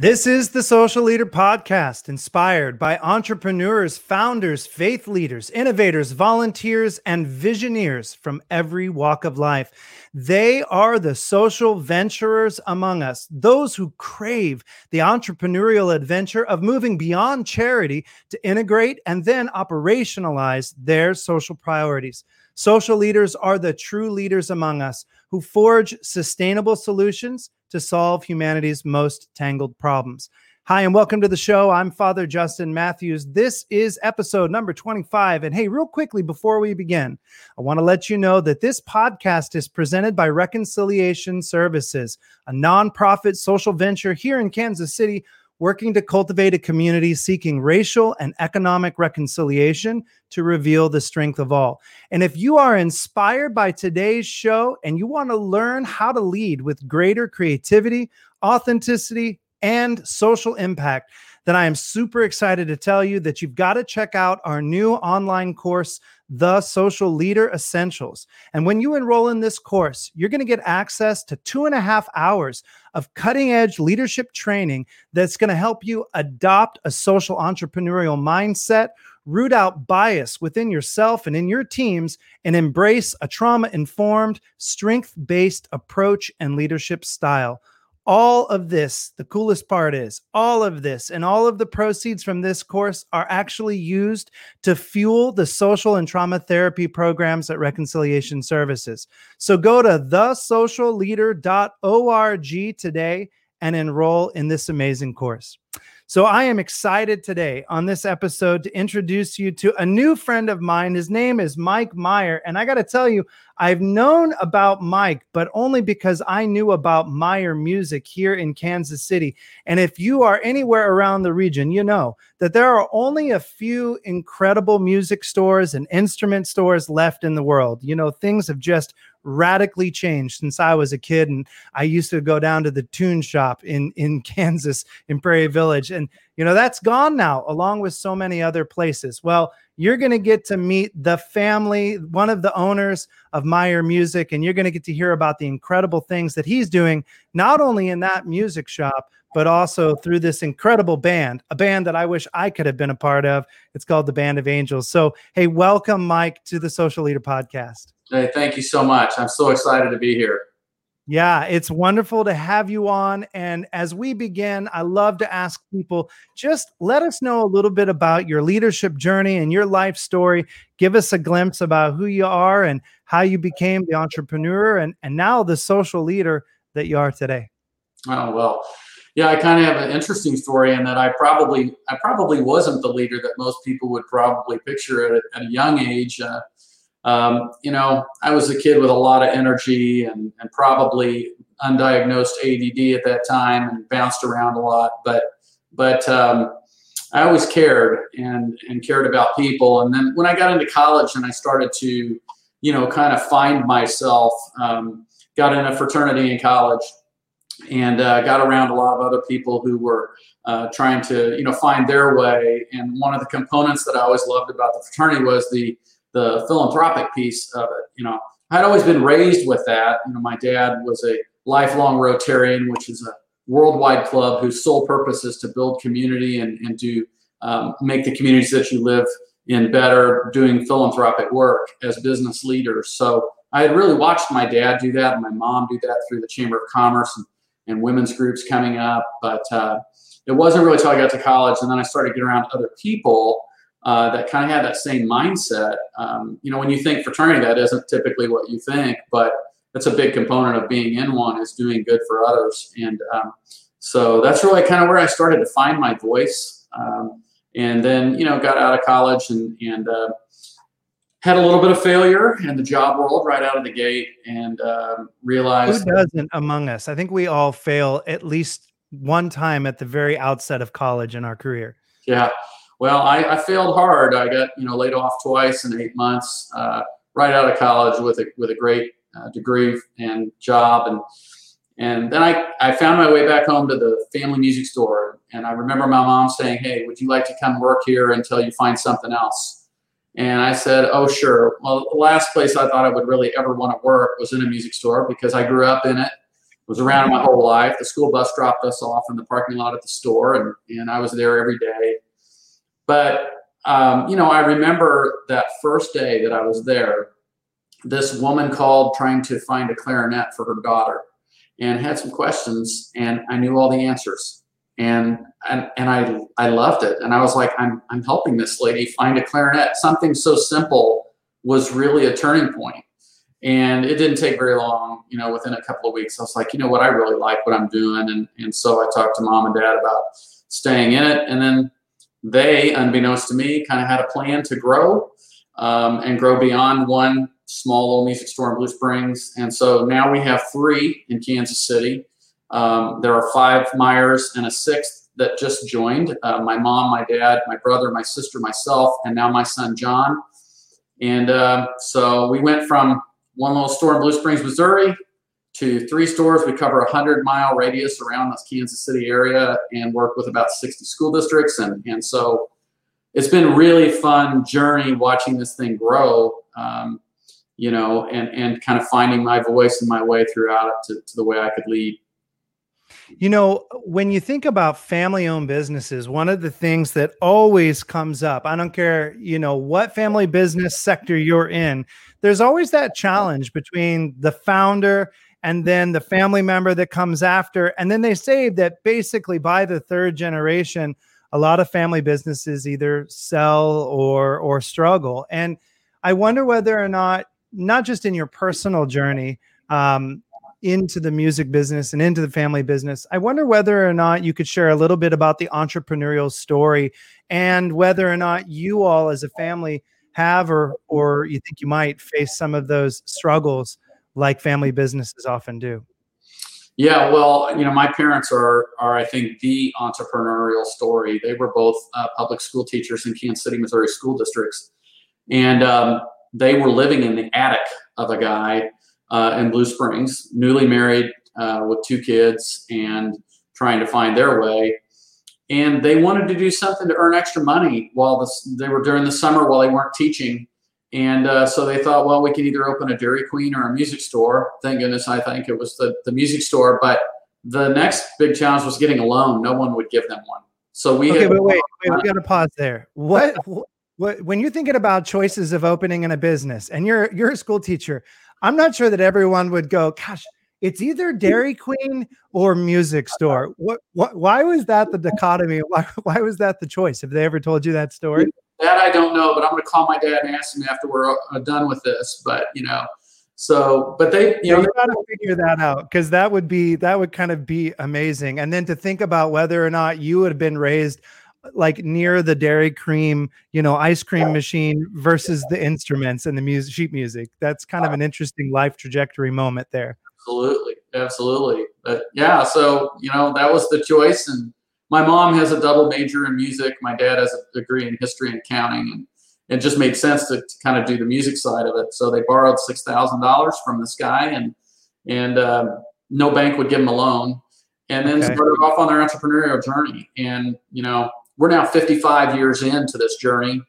This is the Social Leader Podcast, inspired by entrepreneurs, founders, faith leaders, innovators, volunteers, and visioneers from every walk of life. They are the social venturers among us, those who crave the entrepreneurial adventure of moving beyond charity to integrate and then operationalize their social priorities. Social leaders are the true leaders among us who forge sustainable solutions to solve humanity's most tangled problems. Hi, and welcome to the show. I'm Father Justin Mathews. This is episode number 25. And hey, real quickly before we begin, I want to let you know that this podcast is presented by Reconciliation Services, a nonprofit social venture here in Kansas City working to cultivate a community seeking racial and economic reconciliation to reveal the strength of all. And if you are inspired by today's show and you want to learn how to lead with greater creativity, authenticity, and social impact, then I am super excited to tell you that you've got to check out our new online course, The Social Leader Essentials. And when you enroll in this course, you're going to get access to two and a half hours of cutting edge leadership training that's going to help you adopt a social entrepreneurial mindset, root out bias within yourself and in your teams, and embrace a trauma informed, strength based approach and leadership style all of this, the coolest part is all of this and all of the proceeds from this course are actually used to fuel the social and trauma therapy programs at Reconciliation Services. So go to thesocialleader.org today and enroll in this amazing course. So I am excited today on this episode to introduce you to a new friend of mine. His name is Mike Meyer. And I got to tell you, I've known about Mike, but only because I knew about Meyer music here in Kansas City. And if you are anywhere around the region, you know that there are only a few incredible music stores and instrument stores left in the world. You know, things have just radically changed since I was a kid. And I used to go down to the tune shop in, in Kansas, in Prairie Village. And, you know, that's gone now, along with so many other places. Well, you're going to get to meet the family, one of the owners of Meyer Music, and you're going to get to hear about the incredible things that he's doing, not only in that music shop, but also through this incredible band, a band that I wish I could have been a part of. It's called the Band of Angels. So, hey, welcome, Mike, to the Social Leader Podcast. Hey, thank you so much. I'm so excited to be here. Yeah, it's wonderful to have you on. And as we begin, I love to ask people just let us know a little bit about your leadership journey and your life story. Give us a glimpse about who you are and how you became the entrepreneur and, and now the social leader that you are today. Oh, well, yeah, I kind of have an interesting story in that I probably I probably wasn't the leader that most people would probably picture at a, at a young age. Uh, um, you know, I was a kid with a lot of energy and, and probably undiagnosed ADD at that time and bounced around a lot. But but um, I always cared and and cared about people. And then when I got into college and I started to, you know, kind of find myself, um, got in a fraternity in college and uh, got around a lot of other people who were uh, trying to, you know, find their way. And one of the components that I always loved about the fraternity was the the philanthropic piece of it. You know, I'd always been raised with that. You know, my dad was a lifelong Rotarian, which is a worldwide club whose sole purpose is to build community and, and to um, make the communities that you live in better, doing philanthropic work as business leaders. So I had really watched my dad do that and my mom do that through the Chamber of Commerce and, and women's groups coming up. But uh, it wasn't really until I got to college and then I started getting around other people uh, that kind of had that same mindset. Um, you know, when you think fraternity, that isn't typically what you think, but that's a big component of being in one is doing good for others. And um, so that's really kind of where I started to find my voice. Um, and then, you know, got out of college and, and uh, had a little bit of failure in the job world right out of the gate and um, realized. Who doesn't among us? I think we all fail at least one time at the very outset of college in our career. Yeah. Well, I, I, failed hard. I got you know laid off twice in eight months, uh, right out of college with a with a great uh, degree and job, and and then I, I found my way back home to the family music store, and I remember my mom saying, "Hey, would you like to come work here until you find something else?" And I said, "Oh, sure." Well, the last place I thought I would really ever want to work was in a music store because I grew up in it. was around my whole life. The school bus dropped us off in the parking lot at the store, and and I was there every day. But um, you know, I remember that first day that I was there. This woman called trying to find a clarinet for her daughter, and had some questions, and I knew all the answers, and and and I I loved it, and I was like, I'm I'm helping this lady find a clarinet. Something so simple was really a turning point and it didn't take very long, you know, within a couple of weeks, I was like, you know what, I really like what I'm doing. And, and so I talked to mom and dad about staying in it. And then they, unbeknownst to me, kind of had a plan to grow um, and grow beyond one small little music store in Blue Springs. And so now we have three in Kansas City. Um, there are five Meyers and a sixth that just joined uh, my mom, my dad, my brother, my sister, myself, and now my son, John. And uh, so we went from one little store in Blue Springs, Missouri, to three stores. We cover a 100 mile radius around this Kansas City area and work with about 60 school districts. And, and so it's been really fun journey watching this thing grow, um, you know, and, and kind of finding my voice and my way throughout it to, to the way I could lead. You know, when you think about family owned businesses, one of the things that always comes up, I don't care, you know, what family business sector you're in, there's always that challenge between the founder and then the family member that comes after. And then they say that basically by the third generation, a lot of family businesses either sell or or struggle. And I wonder whether or not, not just in your personal journey, um, into the music business and into the family business. I wonder whether or not you could share a little bit about the entrepreneurial story and whether or not you all as a family have or or you think you might face some of those struggles like family businesses often do. Yeah, well, you know, my parents are are I think the entrepreneurial story. They were both uh, public school teachers in Kansas City, Missouri school districts, and um, they were living in the attic of a guy uh, in Blue Springs, newly married uh, with two kids and trying to find their way. And they wanted to do something to earn extra money while this, they were during the summer while they weren't teaching. And uh, so they thought, well, we can either open a Dairy Queen or a music store. Thank goodness, I think it was the, the music store. But the next big challenge was getting a loan. No one would give them one. So we okay, but wait, wait, we got to pause there. What, what when you're thinking about choices of opening in a business, and you're you're a school teacher, I'm not sure that everyone would go, gosh, it's either Dairy Queen or music store. What, what, why was that the dichotomy? Why, why was that the choice? Have they ever told you that story? That I don't know, but I'm going to call my dad and ask him after we're uh, done with this. But, you know, so, but they, you yeah, know, you got to figure that out because that would be, that would kind of be amazing. And then to think about whether or not you would have been raised like near the dairy cream, you know, ice cream machine versus the instruments and the music, sheet music. That's kind of an interesting life trajectory moment there. Absolutely, absolutely. But yeah, so you know that was the choice, and my mom has a double major in music. My dad has a degree in history and accounting, and it just made sense to, to kind of do the music side of it. So they borrowed six thousand dollars from this guy, and and um, no bank would give them a loan, and then okay. started off on their entrepreneurial journey. And you know, we're now 55 years into this journey,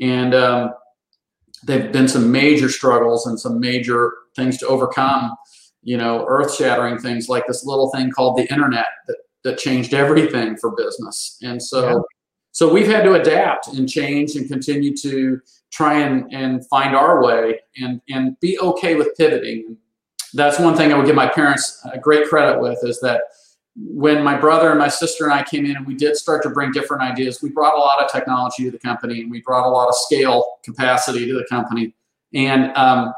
and um, they've been some major struggles and some major things to overcome. You know, earth-shattering things like this little thing called the internet that that changed everything for business. And so, yeah. so we've had to adapt and change and continue to try and, and find our way and and be okay with pivoting. That's one thing I would give my parents a great credit with is that when my brother and my sister and I came in and we did start to bring different ideas, we brought a lot of technology to the company and we brought a lot of scale capacity to the company. And um,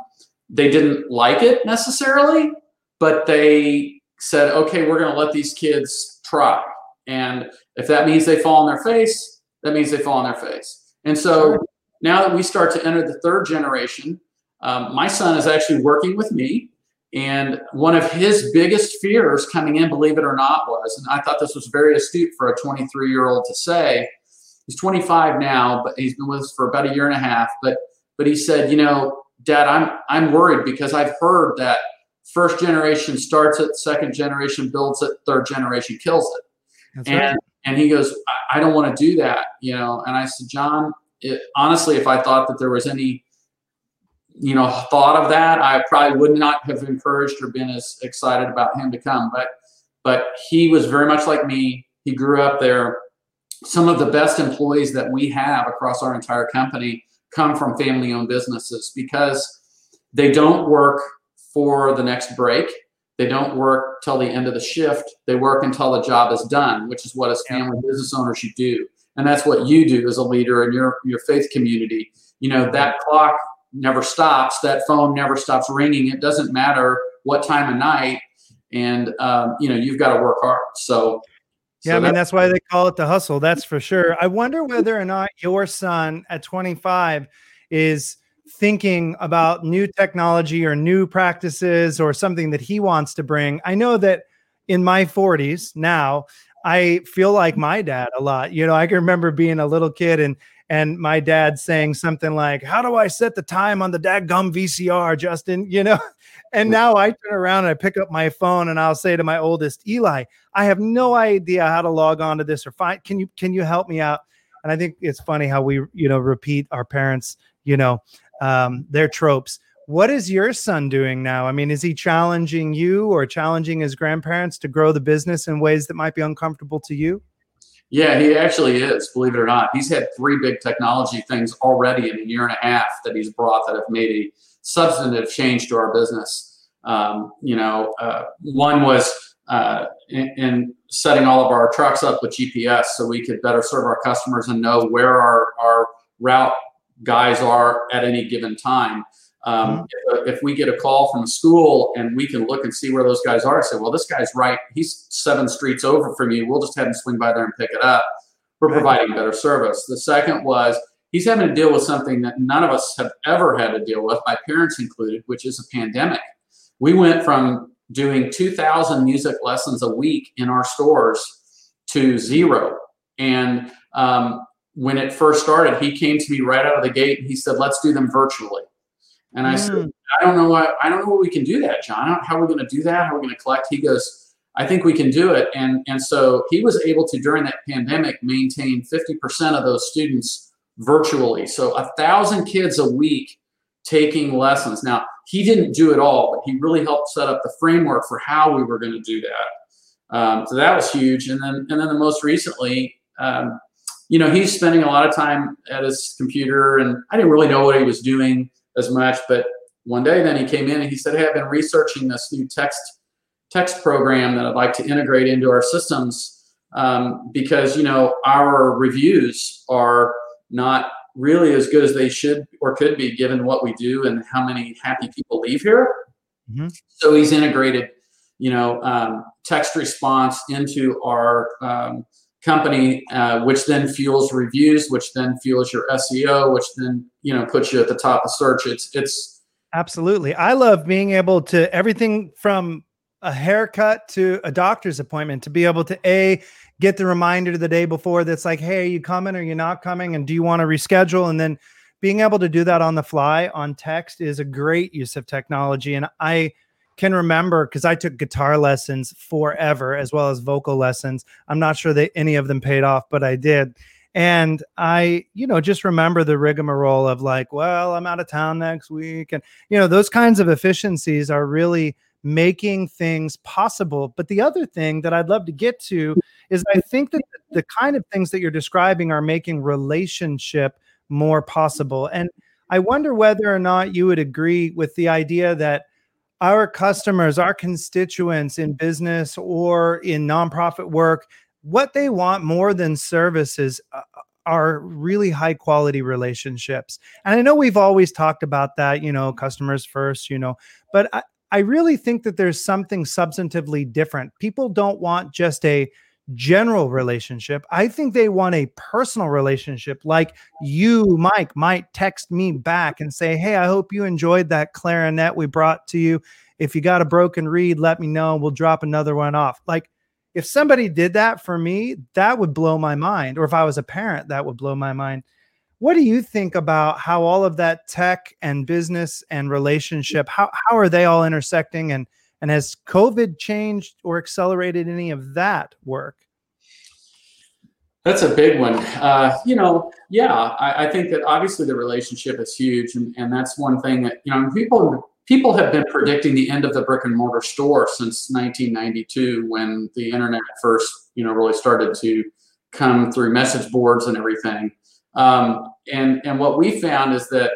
they didn't like it necessarily, but they said, okay, we're going to let these kids try. And if that means they fall on their face, that means they fall on their face. And so now that we start to enter the third generation, um, my son is actually working with me and one of his biggest fears coming in, believe it or not, was, and I thought this was very astute for a 23 year old to say, he's 25 now, but he's been with us for about a year and a half. But but he said, you know, Dad, I'm I'm worried because I've heard that first generation starts it, second generation builds it, third generation kills it. That's and right. and he goes, I, I don't want to do that, you know. And I said, John, it, honestly, if I thought that there was any you know, thought of that, I probably would not have encouraged or been as excited about him to come. But but he was very much like me. He grew up there. Some of the best employees that we have across our entire company come from family-owned businesses because they don't work for the next break. They don't work till the end of the shift. They work until the job is done, which is what as family business owners you do. And that's what you do as a leader in your, your faith community. You know, that clock never stops. That phone never stops ringing. It doesn't matter what time of night. And, um, you know, you've got to work hard. So, yeah, so I mean, that's why they call it the hustle. That's for sure. I wonder whether or not your son at 25 is thinking about new technology or new practices or something that he wants to bring. I know that in my 40s now, I feel like my dad a lot. You know, I can remember being a little kid and and my dad saying something like, How do I set the time on the dadgum VCR, Justin? You know, and now I turn around and I pick up my phone and I'll say to my oldest, Eli, I have no idea how to log on to this or find can you can you help me out? And I think it's funny how we, you know, repeat our parents, you know, um, their tropes. What is your son doing now? I mean, is he challenging you or challenging his grandparents to grow the business in ways that might be uncomfortable to you? Yeah, he actually is, believe it or not. He's had three big technology things already in a year and a half that he's brought that have made a substantive change to our business. Um, you know, uh, one was uh, in, in, setting all of our trucks up with GPS so we could better serve our customers and know where our, our route guys are at any given time. Um, mm-hmm. if, if, we get a call from a school and we can look and see where those guys are, I say, well, this guy's right. He's seven streets over from you. We'll just have him swing by there and pick it up. We're providing better service. The second was he's having to deal with something that none of us have ever had to deal with, my parents included, which is a pandemic. We went from doing 2,000 music lessons a week in our stores to zero. And um, when it first started, he came to me right out of the gate and he said, let's do them virtually. And I mm. said, I don't know what I don't know what we can do that, John. How are we going to do that? How are we going to collect? He goes, I think we can do it. And and so he was able to during that pandemic maintain 50% of those students virtually. So a thousand kids a week taking lessons. Now he didn't do it all, but he really helped set up the framework for how we were going to do that. Um, so that was huge. And then and then the most recently, um, you know, he's spending a lot of time at his computer, and I didn't really know what he was doing as much. But one day, then he came in and he said, "Hey, I've been researching this new text text program that I'd like to integrate into our systems um, because you know our reviews are not really as good as they should or could be given what we do and how many happy people leave here. Mm-hmm. So he's integrated, you know, um, text response into our um, company, uh, which then fuels reviews, which then fuels your SEO, which then you know puts you at the top of search. It's it's absolutely. I love being able to everything from a haircut to a doctor's appointment to be able to a get the reminder the day before that's like, hey, are you coming? Are you not coming? And do you want to reschedule? And then being able to do that on the fly on text is a great use of technology. And I can remember because I took guitar lessons forever as well as vocal lessons. I'm not sure that any of them paid off, but I did. And I, you know, just remember the rigmarole of like, well, I'm out of town next week. And, you know, those kinds of efficiencies are really making things possible. But the other thing that I'd love to get to is I think that the kind of things that you're describing are making relationship more possible. And I wonder whether or not you would agree with the idea that our customers, our constituents in business or in nonprofit work, what they want more than services uh, are really high quality relationships. And I know we've always talked about that, you know, customers first, you know, but I, I really think that there's something substantively different. People don't want just a general relationship. I think they want a personal relationship. Like you, Mike, might text me back and say, Hey, I hope you enjoyed that clarinet we brought to you. If you got a broken reed, let me know. We'll drop another one off. Like if somebody did that for me, that would blow my mind. Or if I was a parent, that would blow my mind. What do you think about how all of that tech and business and relationship, how, how are they all intersecting and and has COVID changed or accelerated any of that work? That's a big one. Uh, you know, yeah, I, I, think that obviously the relationship is huge, and, and that's one thing that you know people people have been predicting the end of the brick and mortar store since 1992 when the internet first you know really started to come through message boards and everything. Um, and and what we found is that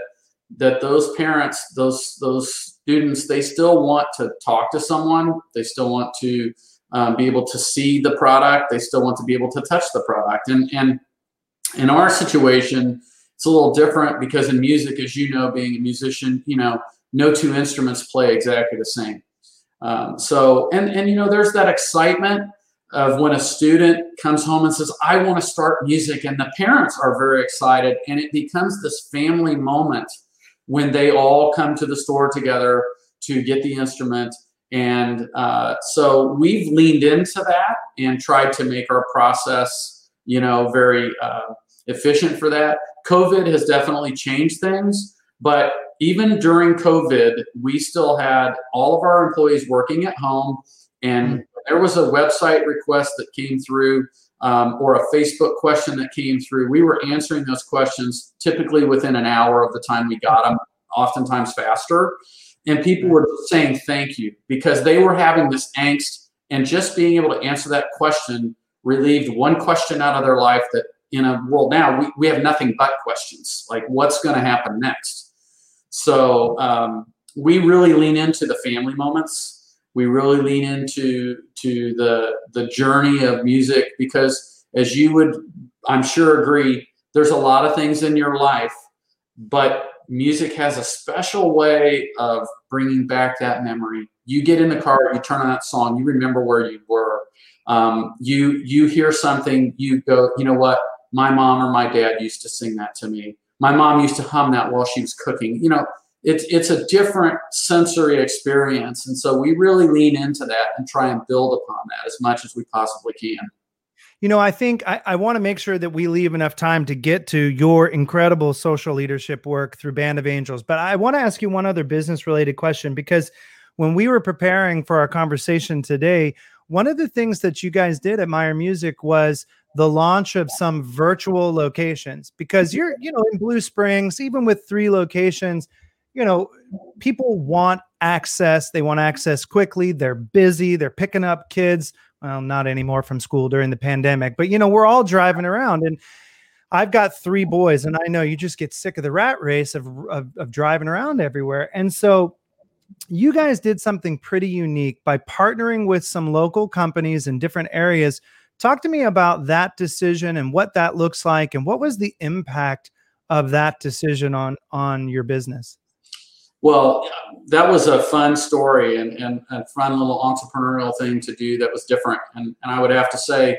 that those parents, those those students, they still want to talk to someone. They still want to um, be able to see the product. They still want to be able to touch the product. And and in our situation, it's a little different because in music, as you know, being a musician, you know, no two instruments play exactly the same. Um, so and and you know, there's that excitement of when a student comes home and says, "I want to start music," and the parents are very excited, and it becomes this family moment when they all come to the store together to get the instrument and uh, so we've leaned into that and tried to make our process, you know, very uh, efficient for that. COVID has definitely changed things, but even during COVID, we still had all of our employees working at home, and mm. there was a website request that came through. Um, or a Facebook question that came through, we were answering those questions typically within an hour of the time we got them, oftentimes faster. And people were saying thank you because they were having this angst and just being able to answer that question relieved one question out of their life that in a world now we, we have nothing but questions like what's going to happen next? So um, we really lean into the family moments we really lean into to the the journey of music because as you would i'm sure agree there's a lot of things in your life but music has a special way of bringing back that memory. You get in the car, you turn on that song, you remember where you were. Um, you you hear something, you go, you know what? My mom or my dad used to sing that to me. My mom used to hum that while she was cooking. You know, it's it's a different sensory experience, and so we really lean into that and try and build upon that as much as we possibly can. You know, I think I, I want to make sure that we leave enough time to get to your incredible social leadership work through Band of Angels. But I want to ask you one other business related question because when we were preparing for our conversation today, one of the things that you guys did at Meyer Music was the launch of some virtual locations because you're, you know, in Blue Springs, even with three locations, you know, people want access. They want access quickly. They're busy. They're picking up kids well, not anymore from school during the pandemic, but you know, we're all driving around and I've got three boys, and I know you just get sick of the rat race of, of, of driving around everywhere. And so you guys did something pretty unique by partnering with some local companies in different areas. Talk to me about that decision and what that looks like, and what was the impact of that decision on on your business. Well, that was a fun story and, and a fun little entrepreneurial thing to do that was different. And, and I would have to say,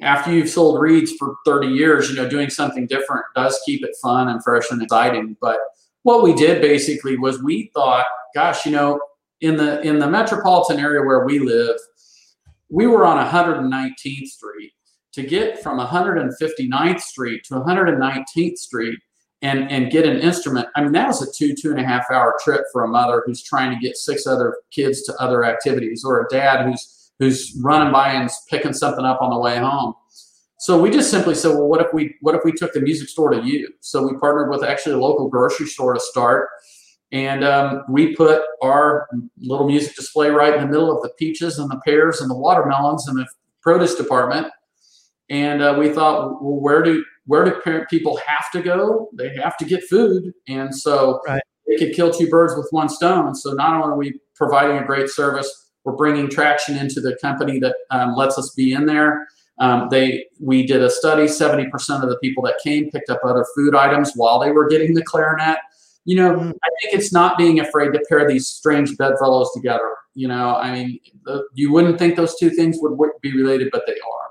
after you've sold reeds for 30 years, you know, doing something different does keep it fun and fresh and exciting. But what we did basically was we thought, gosh, you know, in the in the metropolitan area where we live, we were on 119th Street. To get from 159th Street to 119th Street and and get an instrument. I mean, that was a two two and a half hour trip for a mother who's trying to get six other kids to other activities, or a dad who's who's running by and picking something up on the way home. So we just simply said, well, what if we what if we took the music store to you? So we partnered with actually a local grocery store to start, and um, we put our little music display right in the middle of the peaches and the pears and the watermelons and the produce department. And uh, we thought, well, where do where do people have to go? They have to get food, and so right. they could kill two birds with one stone. So not only are we providing a great service, we're bringing traction into the company that um, lets us be in there. Um, they we did a study. Seventy percent of the people that came picked up other food items while they were getting the clarinet. You know, mm. I think it's not being afraid to pair these strange bedfellows together. You know, I mean, the, you wouldn't think those two things would be related, but they are.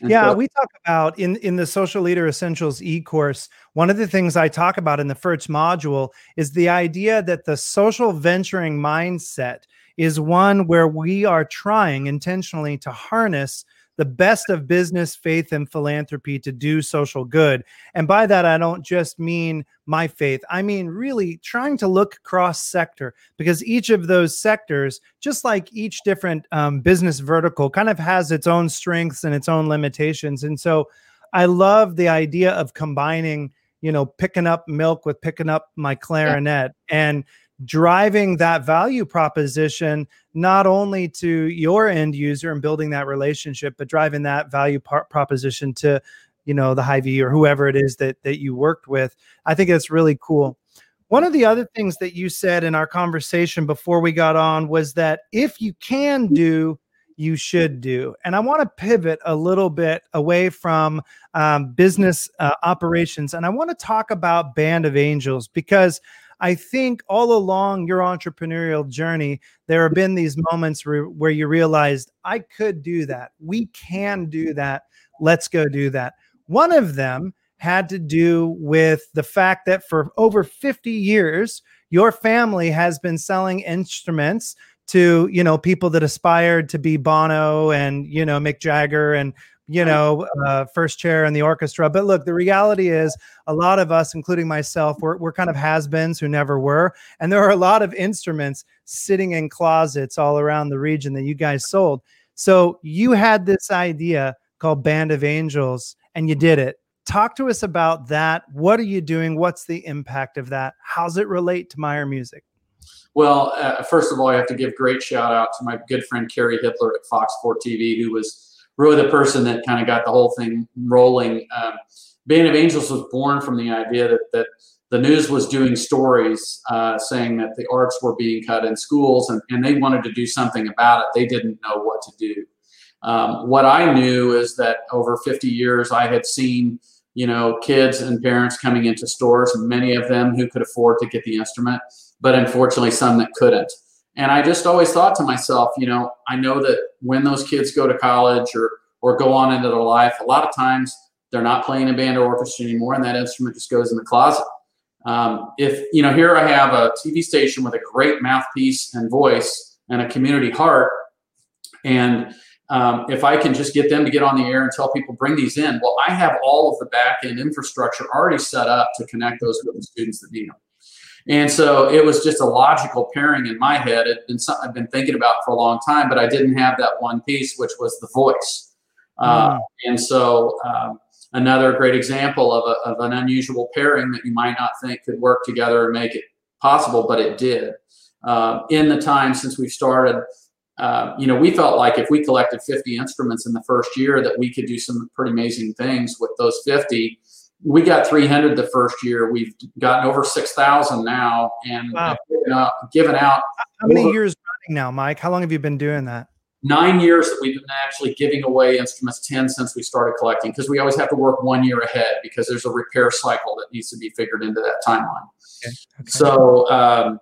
Yeah, we talk about in in the Social Leader Essentials e-course. One of the things I talk about in the first module is the idea that the social venturing mindset is one where we are trying intentionally to harness the best of business, faith, and philanthropy to do social good. And by that, I don't just mean my faith, I mean really trying to look cross sector because each of those sectors, just like each different um, business vertical, kind of has its own strengths and its own limitations. And so I love the idea of combining, you know, picking up milk with picking up my clarinet and driving that value proposition not only to your end user and building that relationship but driving that value par- proposition to you know the Hy-Vee or whoever it is that that you worked with i think that's really cool one of the other things that you said in our conversation before we got on was that if you can do you should do. And I want to pivot a little bit away from um, business uh, operations and I want to talk about Band of Angels because I think all along your entrepreneurial journey, there have been these moments re- where you realized, I could do that. We can do that. Let's go do that. One of them had to do with the fact that for over 50 years, your family has been selling instruments to you know people that aspired to be Bono and you know Mick Jagger and you know uh, first chair in the orchestra. But look, the reality is a lot of us, including myself, we're we're kind of has-beens who never were, and there are a lot of instruments sitting in closets all around the region that you guys sold. So you had this idea called Band of Angels, and you did it. Talk to us about that. What are you doing? What's the impact of that? How's it relate to Meyer Music? Well, uh, first of all, I have to give great shout out to my good friend Kerry Hitler at Fox 4 TV, who was really the person that kind of got the whole thing rolling. Um, Band of Angels was born from the idea that that the news was doing stories uh, saying that the arts were being cut in schools, and, and they wanted to do something about it. They didn't know what to do. Um, what I knew is that over 50 years, I had seen you know kids and parents coming into stores, many of them who could afford to get the instrument but unfortunately some that couldn't. And I just always thought to myself, you know, I know that when those kids go to college or or go on into their life, a lot of times they're not playing a band or orchestra anymore, and that instrument just goes in the closet. Um, if you know, here I have a TV station with a great mouthpiece and voice and a community heart, and um, if I can just get them to get on the air and tell people bring these in, well, I have all of the back end infrastructure already set up to connect those with the students that need them. And so it was just a logical pairing in my head. It'd been something I've been thinking about for a long time, but I didn't have that one piece, which was the voice. Uh, mm. and so um, another great example of, a, of an unusual pairing that you might not think could work together and make it possible, but it did. Uh, in the time since we started, uh, you know, we felt like if we collected 50 instruments in the first year, that we could do some pretty amazing things with those 50 we got 300 the first year. We've gotten over 6,000 now and wow. given, out, given out. How many years running now, Mike? How long have you been doing that? Nine years that we've been actually giving away instruments, 10 since we started collecting, because we always have to work one year ahead because there's a repair cycle that needs to be figured into that timeline. Okay. Okay. So, um,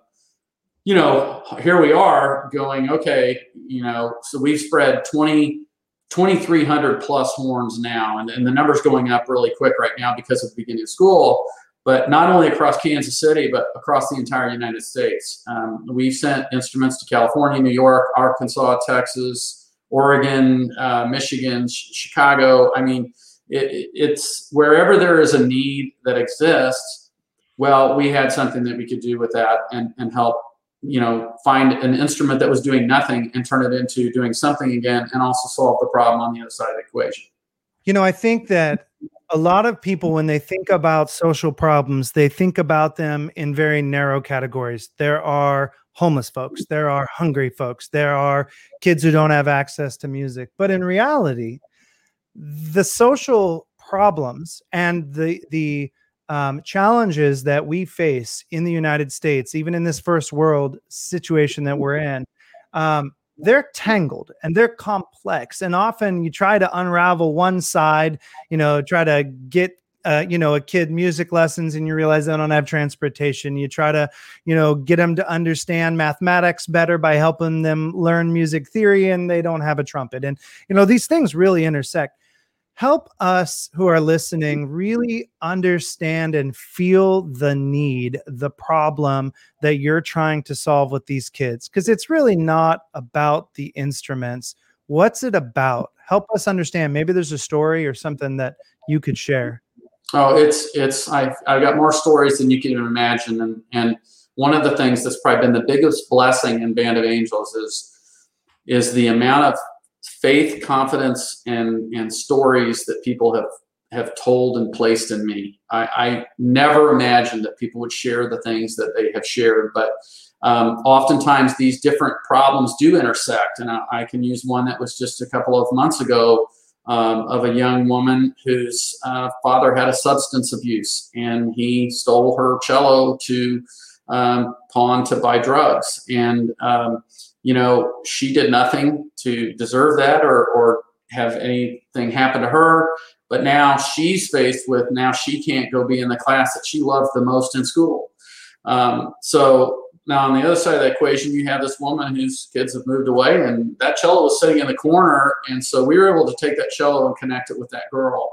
you know, here we are going, okay, you know, so we've spread 20, 2,300 plus horns now, and, and the number's going up really quick right now because of the beginning of school. But not only across Kansas City, but across the entire United States. Um, we've sent instruments to California, New York, Arkansas, Texas, Oregon, uh, Michigan, sh- Chicago. I mean, it, it's wherever there is a need that exists. Well, we had something that we could do with that and, and help you know find an instrument that was doing nothing and turn it into doing something again and also solve the problem on the other side of the equation. You know i think that a lot of people when they think about social problems they think about them in very narrow categories. There are homeless folks there are hungry folks there are kids who don't have access to music. But in reality the social problems and the the um, challenges that we face in the United States, even in this first world situation that we're in, um, they're tangled and they're complex. And often you try to unravel one side, you know, try to get uh, you know, a kid music lessons and you realize they don't have transportation. You try to, you know, get them to understand mathematics better by helping them learn music theory and they don't have a trumpet. And, you know, these things really intersect help us who are listening really understand and feel the need, the problem that you're trying to solve with these kids. Because it's really not about the instruments. What's it about? Help us understand. Maybe there's a story or something that you could share. Oh, it's it's I've I've got more stories than you can even imagine, and and one of the things that's probably been the biggest blessing in Band of Angels is is the amount of faith, confidence, and and stories that people have have told and placed in me. I, I, never imagined that people would share the things that they have shared, but um, oftentimes these different problems do intersect. And I, I, can use one that was just a couple of months ago um, of a young woman whose uh, father had a substance abuse and he stole her cello to um, pawn to buy drugs. And, um, you know, she did nothing to deserve that or, or have anything happen to her. But now she's faced with now she can't go be in the class that she loved the most in school. Um, so now on the other side of the equation, you have this woman whose kids have moved away, and that cello was sitting in the corner, and so we were able to take that cello and connect it with that girl,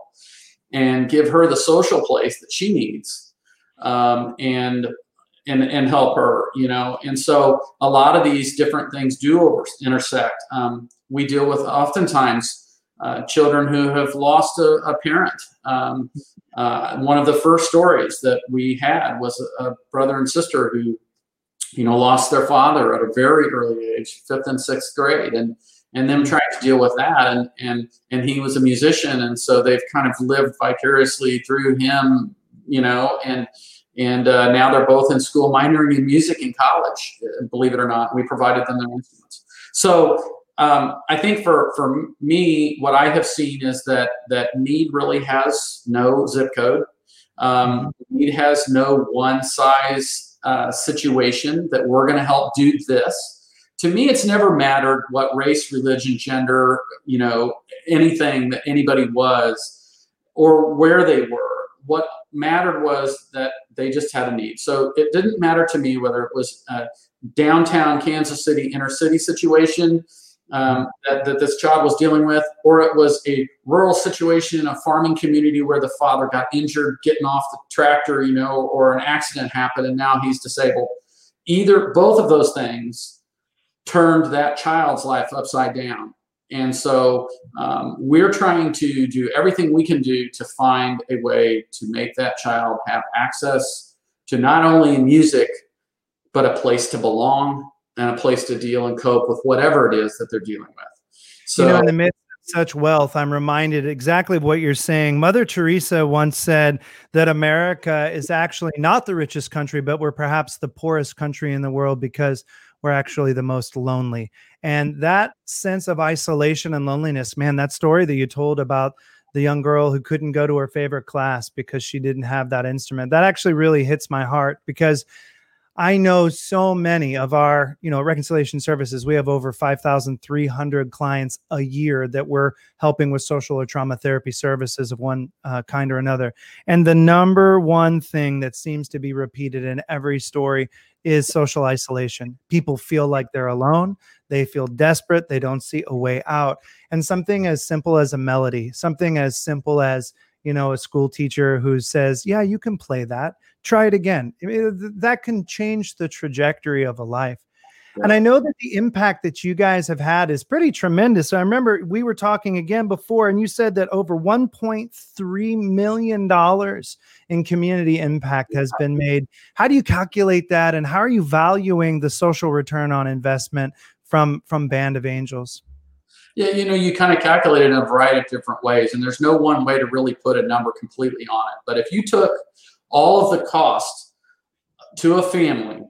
and give her the social place that she needs, um, and and and help her, you know. And so a lot of these different things do over, intersect. Um, we deal with oftentimes uh, children who have lost a, a parent. Um, uh, one of the first stories that we had was a, a, brother and sister who, you know, lost their father at a very early age, fifth and sixth grade, and and them trying to deal with that. And and and he was a musician, and so they've kind of lived vicariously through him, you know, and. And uh, now they're both in school, minoring in music in college. Believe it or not, we provided them their instruments. So um, I think for for me, what I have seen is that that need really has no zip code. Um, need has no one size uh, situation that we're going to help do this. To me, it's never mattered what race, religion, gender, you know, anything that anybody was or where they were. What mattered was that they just had a need. So it didn't matter to me whether it was a downtown Kansas City inner city situation um, that, that this child was dealing with, or it was a rural situation in a farming community where the father got injured getting off the tractor, you know, or an accident happened and now he's disabled. Either, both of those things turned that child's life upside down. And so um, we're trying to do everything we can do to find a way to make that child have access to not only music, but a place to belong and a place to deal and cope with whatever it is that they're dealing with. So, you know, in the midst of such wealth, I'm reminded exactly of what you're saying. Mother Teresa once said that America is actually not the richest country, but we're perhaps the poorest country in the world because we're actually the most lonely. And that sense of isolation and loneliness, man, that story that you told about the young girl who couldn't go to her favorite class because she didn't have that instrument, that actually really hits my heart because I know so many of our, you know, reconciliation services. We have over 5,300 clients a year that we're helping with social or trauma therapy services of one uh, kind or another. And the number one thing that seems to be repeated in every story is social isolation. People feel like they're alone. They feel desperate. They don't see a way out. And something as simple as a melody, something as simple as you know, a school teacher who says, Yeah, you can play that. Try it again. that can change the trajectory of a life. Yeah. And I know that the impact that you guys have had is pretty tremendous. So I remember we were talking again before, and you said that over $1.3 million in community impact has been made. How do you calculate that? And how are you valuing the social return on investment from, from Band of Angels? Yeah, you know, you kind of calculate it in a variety of different ways, and there's no one way to really put a number completely on it. But if you took all of the cost to a family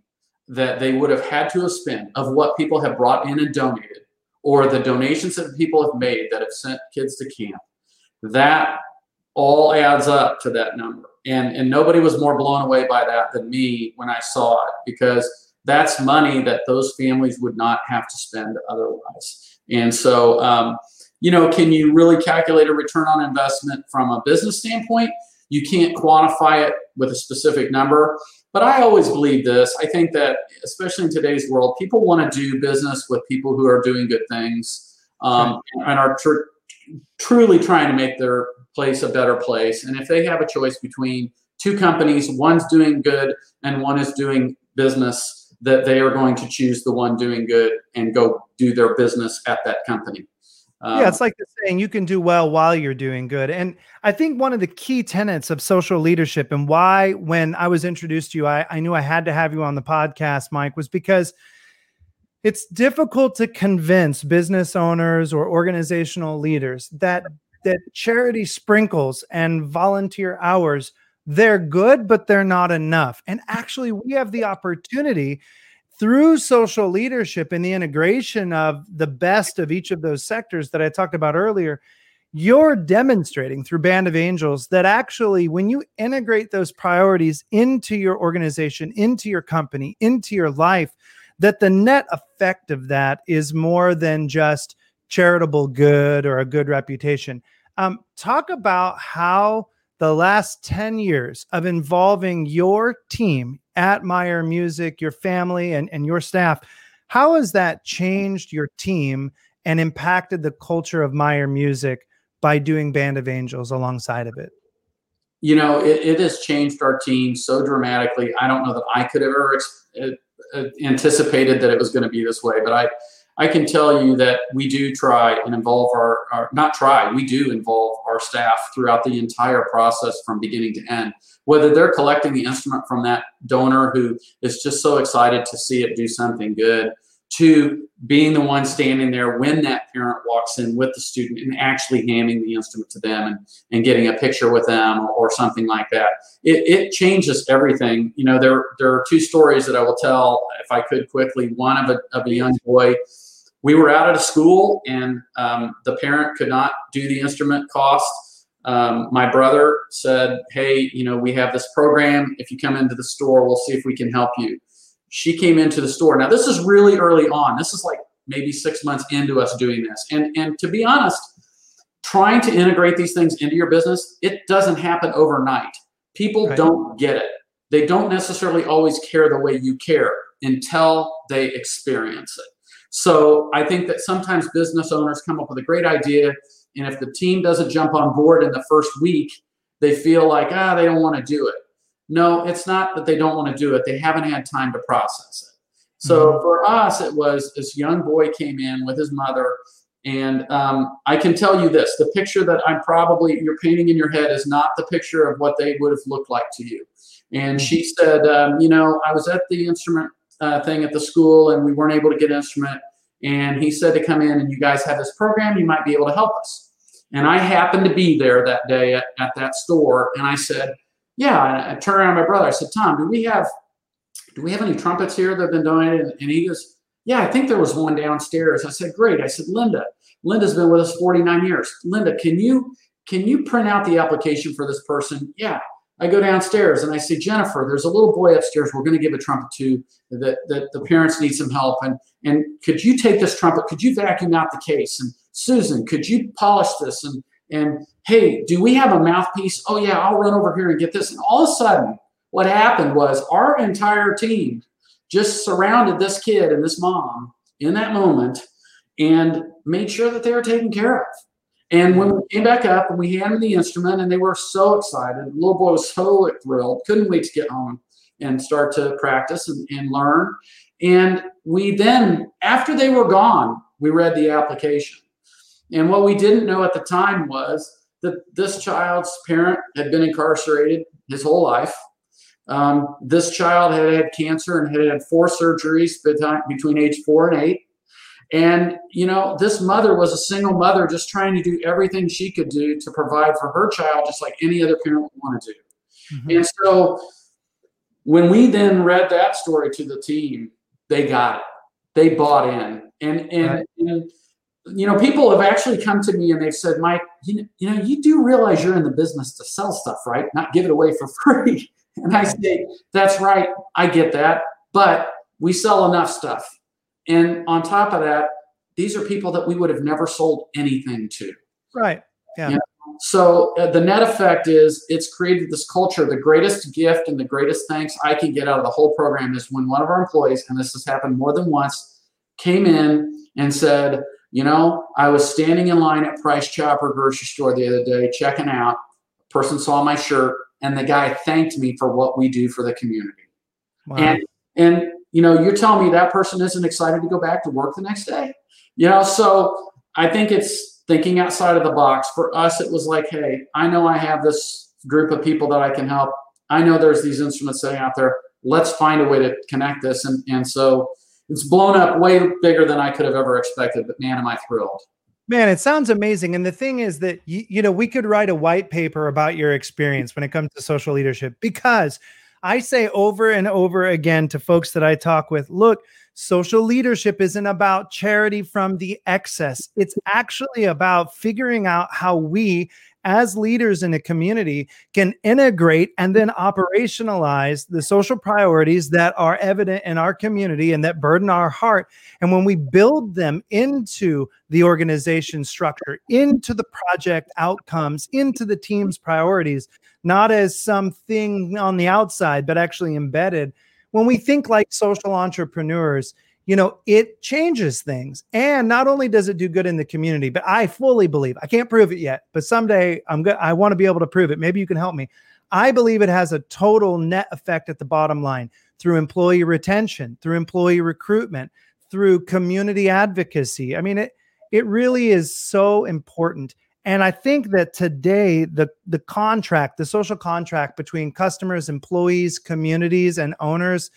that they would have had to have spent of what people have brought in and donated, or the donations that people have made that have sent kids to camp, that all adds up to that number. And and nobody was more blown away by that than me when I saw it because that's money that those families would not have to spend otherwise. And so, um, you know, can you really calculate a return on investment from a business standpoint? You can't quantify it with a specific number. But I always believe this. I think that, especially in today's world, people want to do business with people who are doing good things um, and are tr- truly trying to make their place a better place. And if they have a choice between two companies, one's doing good and one is doing business, that they are going to choose the one doing good and go do their business at that company. Um, yeah, it's like the saying you can do well while you're doing good. And I think one of the key tenets of social leadership and why, when I was introduced to you, I, I knew I had to have you on the podcast, Mike, was because it's difficult to convince business owners or organizational leaders that that charity sprinkles and volunteer hours they're good but they're not enough and actually we have the opportunity through social leadership and the integration of the best of each of those sectors that I talked about earlier you're demonstrating through Band of Angels that actually, when you integrate those priorities into your organization, into your company, into your life, that the net effect of that is more than just charitable good or a good reputation. Um, talk about how the last 10 years of involving your team at Meyer Music, your family, and, and your staff, how has that changed your team and impacted the culture of Meyer Music by doing Band of Angels alongside of it? You know, it, it has changed our team so dramatically. I don't know that I could have ever uh, uh, anticipated that it was going to be this way, but I, I can tell you that we do try and involve our, our, not try, we do involve our staff throughout the entire process from beginning to end. Whether they're collecting the instrument from that donor who is just so excited to see it do something good, to being the one standing there when that parent walks in with the student and actually handing the instrument to them and, and getting a picture with them or, something like that. It, it, changes everything. You know, there, there are two stories that I will tell if I could quickly. One of a, of a young boy, we were out at a school and um, the parent could not do the instrument cost. Um, my brother said, Hey, you know, we have this program. If you come into the store, we'll see if we can help you she came into the store. Now, this is really early on. This is like maybe six months into us doing this. And, and to be honest, trying to integrate these things into your business, it doesn't happen overnight. People right. don't get it. They don't necessarily always care the way you care until they experience it. So I think that sometimes business owners come up with a great idea, and if the team doesn't jump on board in the first week, they feel like, ah, they don't want to do it. No, it's not that they don't want to do it. They haven't had time to process it. So mm-hmm. for us, it was this young boy came in with his mother. And um, I can tell you this the picture that I'm probably you're painting in your head is not the picture of what they would have looked like to you. And she mm-hmm. said, um, You know, I was at the instrument uh, thing at the school and we weren't able to get an instrument. And he said to come in and you guys have this program, you might be able to help us. And I happened to be there that day at, at that store. And I said, yeah, I turned around to my brother. I said, Tom, do we have do we have any trumpets here that have been donated? And he goes, Yeah, I think there was one downstairs. I said, Great. I said, Linda, Linda's been with us 49 years. Linda, can you can you print out the application for this person? Yeah. I go downstairs and I say, Jennifer, there's a little boy upstairs we're going to give a trumpet to that, that the parents need some help. And, and could you take this trumpet? Could you vacuum out the case? And Susan, could you polish this? And and hey, do we have a mouthpiece? Oh, yeah, I'll run over here and get this. And all of a sudden, what happened was our entire team just surrounded this kid and this mom in that moment and made sure that they were taken care of. And when we came back up and we handed the instrument, and they were so excited, the little boy was so thrilled, couldn't wait to get home and start to practice and, and learn. And we then, after they were gone, we read the application. And what we didn't know at the time was that this child's parent had been incarcerated his whole life. Um, this child had had cancer and had had four surgeries between age four and eight. And, you know, this mother was a single mother just trying to do everything she could do to provide for her child, just like any other parent would want to do. Mm-hmm. And so when we then read that story to the team, they got it. They bought in. And, and, right. and you know, people have actually come to me and they've said, Mike, you, you know, you do realize you're in the business to sell stuff, right? Not give it away for free. And I say, that's right. I get that. But we sell enough stuff. And on top of that, these are people that we would have never sold anything to. Right. Yeah. You know? So uh, the net effect is it's created this culture. The greatest gift and the greatest thanks I can get out of the whole program is when one of our employees, and this has happened more than once, came in and said, you know, I was standing in line at Price Chopper grocery store the other day, checking out. A person saw my shirt, and the guy thanked me for what we do for the community. Wow. And and you know, you're telling me that person isn't excited to go back to work the next day. You know, so I think it's thinking outside of the box. For us, it was like, hey, I know I have this group of people that I can help. I know there's these instruments sitting out there. Let's find a way to connect this. And and so it's blown up way bigger than I could have ever expected. But man, am I thrilled! Man, it sounds amazing. And the thing is that you, you know, we could write a white paper about your experience when it comes to social leadership because I say over and over again to folks that I talk with, look, social leadership isn't about charity from the excess. It's actually about figuring out how we as leaders in a community can integrate and then operationalize the social priorities that are evident in our community and that burden our heart. And when we build them into the organization structure, into the project outcomes, into the team's priorities, not as something on the outside, but actually embedded. When we think like social entrepreneurs, you know, it changes things. And not only does it do good in the community, but I fully believe, I can't prove it yet, but someday I'm good. I want to be able to prove it. Maybe you can help me. I believe it has a total net effect at the bottom line through employee retention, through employee recruitment, through community advocacy. I mean, it it really is so important. And I think that today the the contract, the social contract between customers, employees, communities, and owners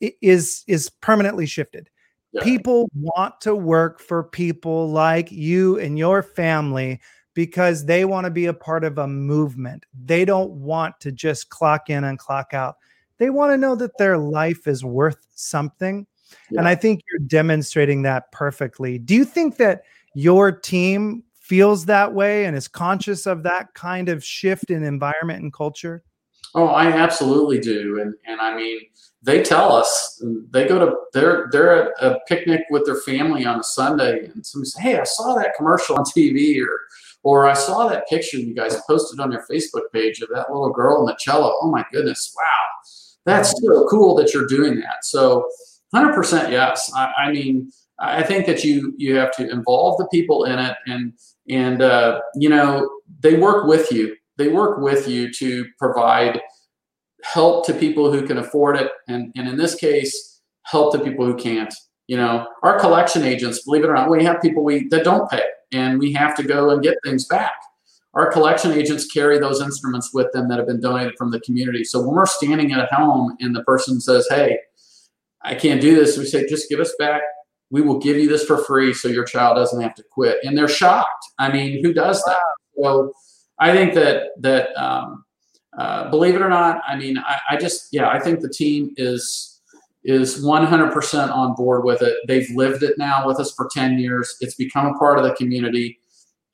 is is permanently shifted. Yeah. People want to work for people like you and your family because they want to be a part of a movement. They don't want to just clock in and clock out. They want to know that their life is worth something. Yeah. And I think you're demonstrating that perfectly. Do you think that your team feels that way and is conscious of that kind of shift in environment and culture? Oh, I absolutely do. And and I mean, they tell us they go to they're they're at a picnic with their family on a Sunday, and somebody say, "Hey, I saw that commercial on TV," or or I saw that picture you guys posted on your Facebook page of that little girl in the cello. Oh my goodness, wow, that's so cool that you're doing that. So, hundred percent, yes. I, I, mean, I think that you you have to involve the people in it, and and uh, you know they work with you. They work with you to provide help to people who can afford it, and, and in this case, help to people who can't. You know, our collection agents, believe it or not, we have people we that don't pay, and we have to go and get things back. Our collection agents carry those instruments with them that have been donated from the community. So when we're standing at a home and the person says, "Hey, I can't do this," we say, "Just give us back. We will give you this for free, so your child doesn't have to quit." And they're shocked. I mean, who does that? So I think that that um, uh, believe it or not, I mean, I, I, just, yeah, I think the team is is 100% on board with it. They've lived it now with us for 10 years. It's become a part of the community,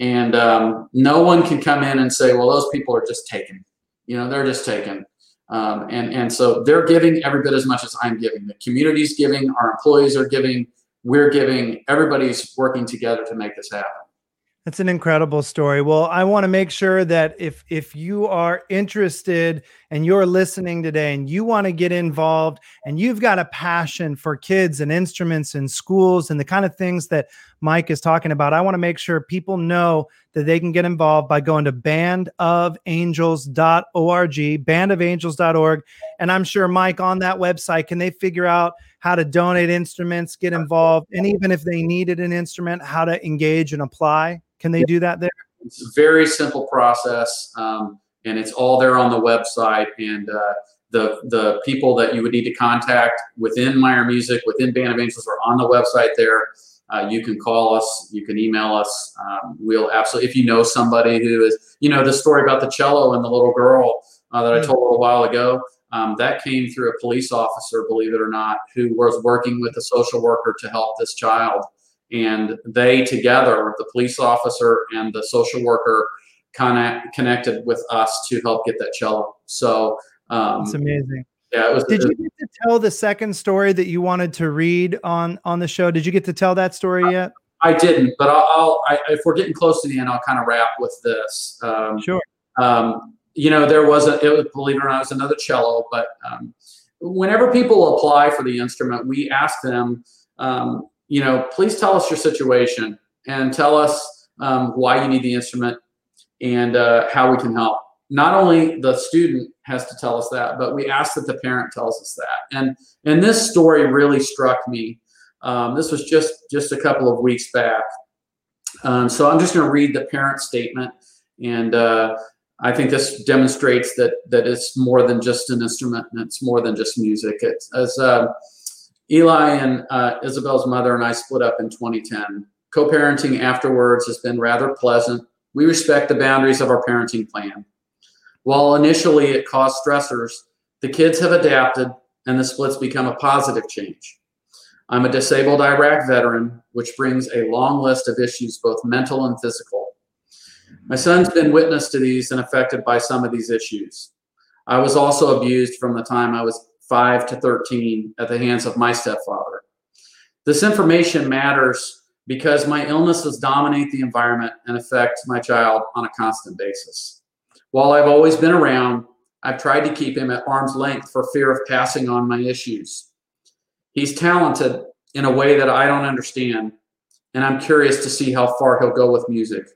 and um, no one can come in and say, well, those people are just taken. You know, they're just taken. Um, and and so they're giving every bit as much as I'm giving. The community's giving, our employees are giving, we're giving. Everybody's working together to make this happen. That's an incredible story. Well, I want to make sure that if if you are interested and you're listening today and you want to get involved and you've got a passion for kids and instruments and schools and the kind of things that Mike is talking about, I want to make sure people know that they can get involved by going to bandofangels.org, bandofangels.org. And I'm sure Mike on that website can they figure out how to donate instruments, get involved, and even if they needed an instrument, how to engage and apply. Can they do that there? It's a very simple process, um, and it's all there on the website. And uh, the the people that you would need to contact within Meyer Music, within Band of Angels, are on the website there. Uh, you can call us, you can email us. Um, we'll absolutely, if you know somebody who is, you know, the story about the cello and the little girl uh, that I hmm. told a little while ago. Um, that came through a police officer, believe it or not, who was working with a social worker to help this child and they together, the police officer and the social worker, kind of connected with us to help get that cello. So um, it's amazing. Yeah, it was. Did you get to tell the second story that you wanted to read on on the show? Did you get to tell that story yet? I didn't, but I'll, I'll I, if we're getting close to the end, I'll kind of wrap with this. Um, sure. Um, you know, there was a, it was, believe it or not, it was another cello, but um, whenever people apply for the instrument, we ask them, um, you know, please tell us your situation and tell us um, why you need the instrument and uh, how we can help. Not only the student has to tell us that, but we ask that the parent tells us that. And and this story really struck me. Um, this was just just a couple of weeks back. Um, so I'm just going to read the parent statement, and uh, I think this demonstrates that that it's more than just an instrument and it's more than just music. It's as uh, Eli and uh, Isabel's mother and I split up in 2010. co parenting afterwards has been rather pleasant. We respect the boundaries of our parenting plan. While initially it caused stressors, the kids have adapted and the splits become a positive change. I'm a disabled Iraq veteran, which brings a long list of issues, both mental and physical. My son's been witness to these and affected by some of these issues. I was also abused from the time I was 5 to 13 at the hands of my stepfather. This information matters because my illnesses dominate the environment and affect my child on a constant basis. While I've always been around, I've tried to keep him at arm's length for fear of passing on my issues. He's talented in a way that I don't understand, and I'm curious to see how far he'll go with music.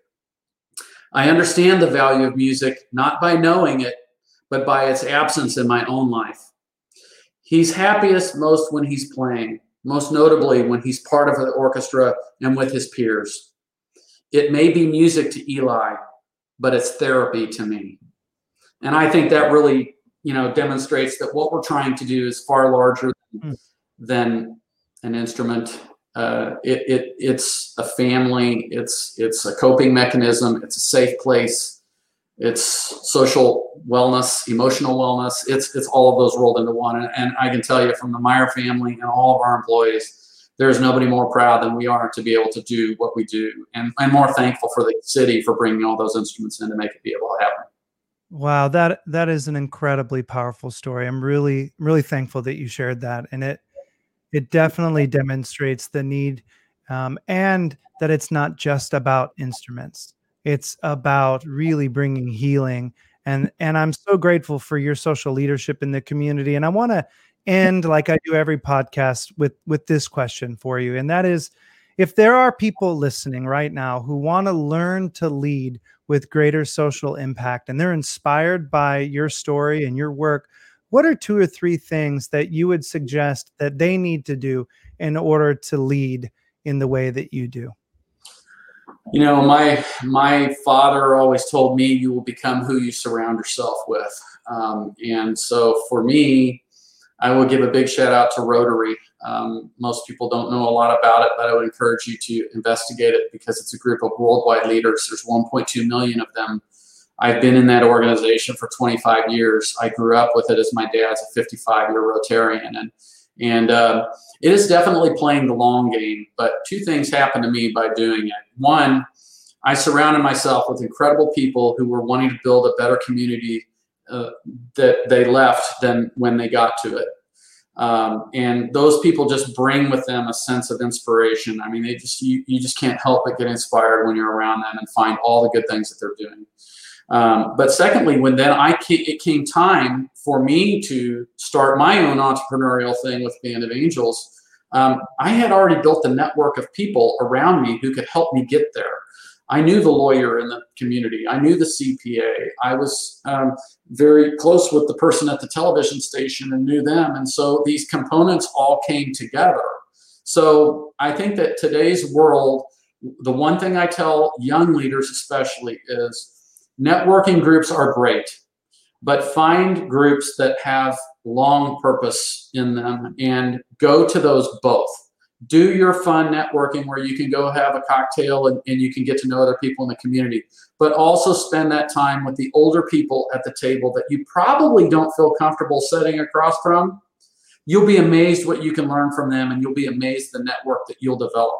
I understand the value of music not by knowing it, but by its absence in my own life. He's happiest most when he's playing, most notably when he's part of the orchestra and with his peers. It may be music to Eli, but it's therapy to me. And I think that really, you know, demonstrates that what we're trying to do is far larger than, mm. than an instrument. Uh, it, it, it's a family. It's it's a coping mechanism. It's a safe place. It's social wellness, emotional wellness. It's it's all of those rolled into one. And, and I can tell you from the Meyer family and all of our employees, there's nobody more proud than we are to be able to do what we do, and I'm more thankful for the city for bringing all those instruments in to make it be able to happen. Wow, that that is an incredibly powerful story. I'm really really thankful that you shared that, and it it definitely demonstrates the need, um, and that it's not just about instruments. It's about really bringing healing, and and I'm so grateful for your social leadership in the community. And I want to end like I do every podcast with with this question for you, and that is, if there are people listening right now who want to learn to lead with greater social impact and they're inspired by your story and your work, what are two or three things that you would suggest that they need to do in order to lead in the way that you do? You know, my my father always told me you will become who you surround yourself with. Um, and so for me, I will give a big shout out to Rotary. Um, most people don't know a lot about it, but I would encourage you to investigate it because it's a group of worldwide leaders. There's 1.2 million of them. I've been in that organization for 25 years. I grew up with it as my dad's a 55 year Rotarian, and and uh, it is definitely playing the long game. But two things happened to me by doing it. One, I surrounded myself with incredible people who were wanting to build a better community uh, that they left than when they got to it. Um, and those people just bring with them a sense of inspiration. I mean, they just you, you just can't help but get inspired when you're around them and find all the good things that they're doing. Um, but secondly, when then I came, it came time for me to start my own entrepreneurial thing with Band of Angels, um, I had already built the network of people around me who could help me get there. I knew the lawyer in the community. I knew the CPA. I was um, very close with the person at the television station and knew them. And so these components all came together. So I think that today's world, the one thing I tell young leaders especially is networking groups are great, but find groups that have long purpose in them and go to those both do your fun networking where you can go have a cocktail and, and you can get to know other people in the community but also spend that time with the older people at the table that you probably don't feel comfortable sitting across from. You'll be amazed what you can learn from them and you'll be amazed the network that you'll develop.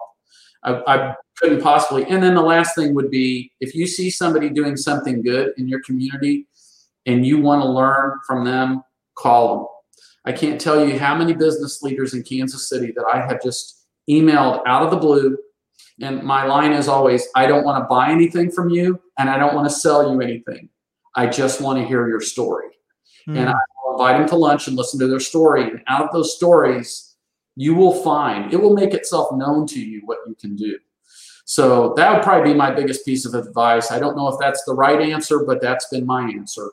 I, I couldn't possibly and then the last thing would be if you see somebody doing something good in your community and you want to learn from them call them I can't tell you how many business leaders in Kansas City that I have just emailed out of the blue. And my line is always I don't want to buy anything from you and I don't want to sell you anything. I just want to hear your story. Mm. And I'll invite them to lunch and listen to their story. And out of those stories, you will find it will make itself known to you what you can do. So that would probably be my biggest piece of advice. I don't know if that's the right answer, but that's been my answer.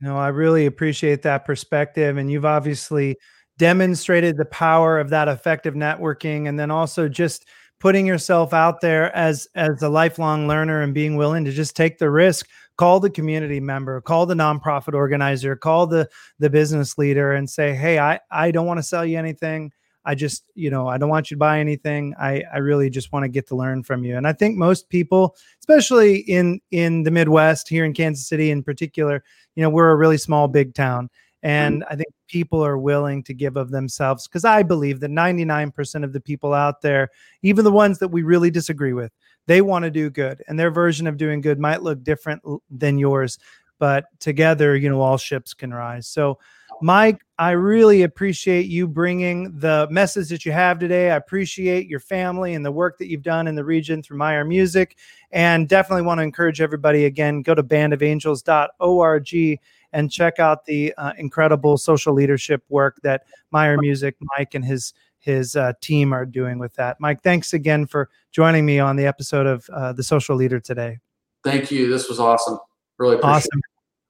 No, I really appreciate that perspective. And you've obviously demonstrated the power of that effective networking and then also just putting yourself out there as as a lifelong learner and being willing to just take the risk call the community member call the nonprofit organizer call the the business leader and say hey i i don't want to sell you anything I just, you know, I don't want you to buy anything. I, I really just want to get to learn from you. And I think most people, especially in in the Midwest, here in Kansas City in particular, you know, we're a really small, big town. And mm-hmm. I think people are willing to give of themselves because I believe that 99% of the people out there, even the ones that we really disagree with, they want to do good. And their version of doing good might look different than yours, but together, you know, all ships can rise. So Mike, I really appreciate you bringing the message that you have today. I appreciate your family and the work that you've done in the region through Meyer Music. And definitely want to encourage everybody again go to bandofangels.org and check out the uh, incredible social leadership work that Meyer Music, Mike, and his his uh, team are doing with that. Mike, thanks again for joining me on the episode of uh, The Social Leader today. Thank you. This was awesome. Really appreciate awesome. it.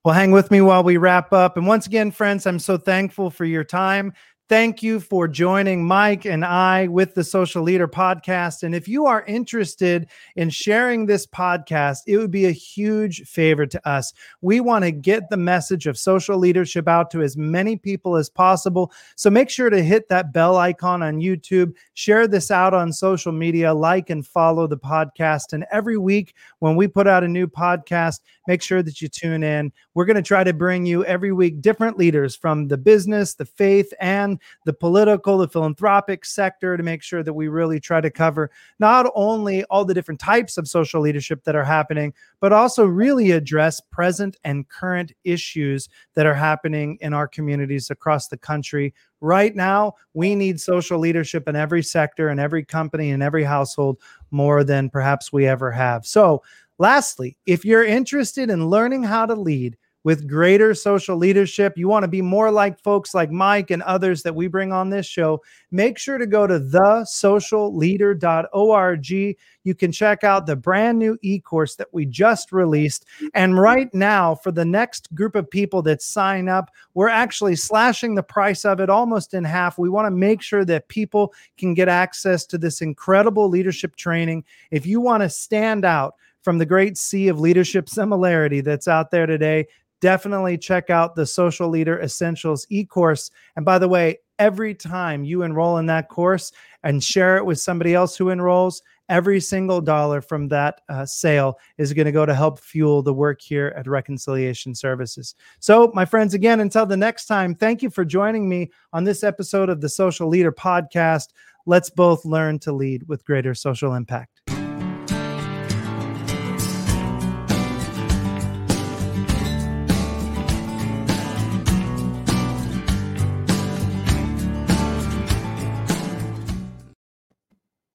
Well, hang with me while we wrap up. And once again, friends, I'm so thankful for your time. Thank you for joining Mike and I with the Social Leader podcast. And if you are interested in sharing this podcast, it would be a huge favor to us. We want to get the message of social leadership out to as many people as possible. So make sure to hit that bell icon on YouTube, share this out on social media, like and follow the podcast. And every week when we put out a new podcast, make sure that you tune in. We're going to try to bring you every week different leaders from the business, the faith, and the political, the philanthropic sector to make sure that we really try to cover not only all the different types of social leadership that are happening, but also really address present and current issues that are happening in our communities across the country. Right now, we need social leadership in every sector, in every company, in every household more than perhaps we ever have. So, lastly, if you're interested in learning how to lead, with greater social leadership, you want to be more like folks like Mike and others that we bring on this show, make sure to go to thesocialleader.org. You can check out the brand new e course that we just released. And right now, for the next group of people that sign up, we're actually slashing the price of it almost in half. We want to make sure that people can get access to this incredible leadership training. If you want to stand out, from the great sea of leadership similarity that's out there today definitely check out the Social Leader Essentials e course. And by the way, every time you enroll in that course and share it with somebody else who enrolls, every single dollar from that uh, sale is going to go to help fuel the work here at Reconciliation Services. So, my friends, again, until the next time, thank you for joining me on this episode of the Social Leader Podcast. Let's both learn to lead with greater social impact.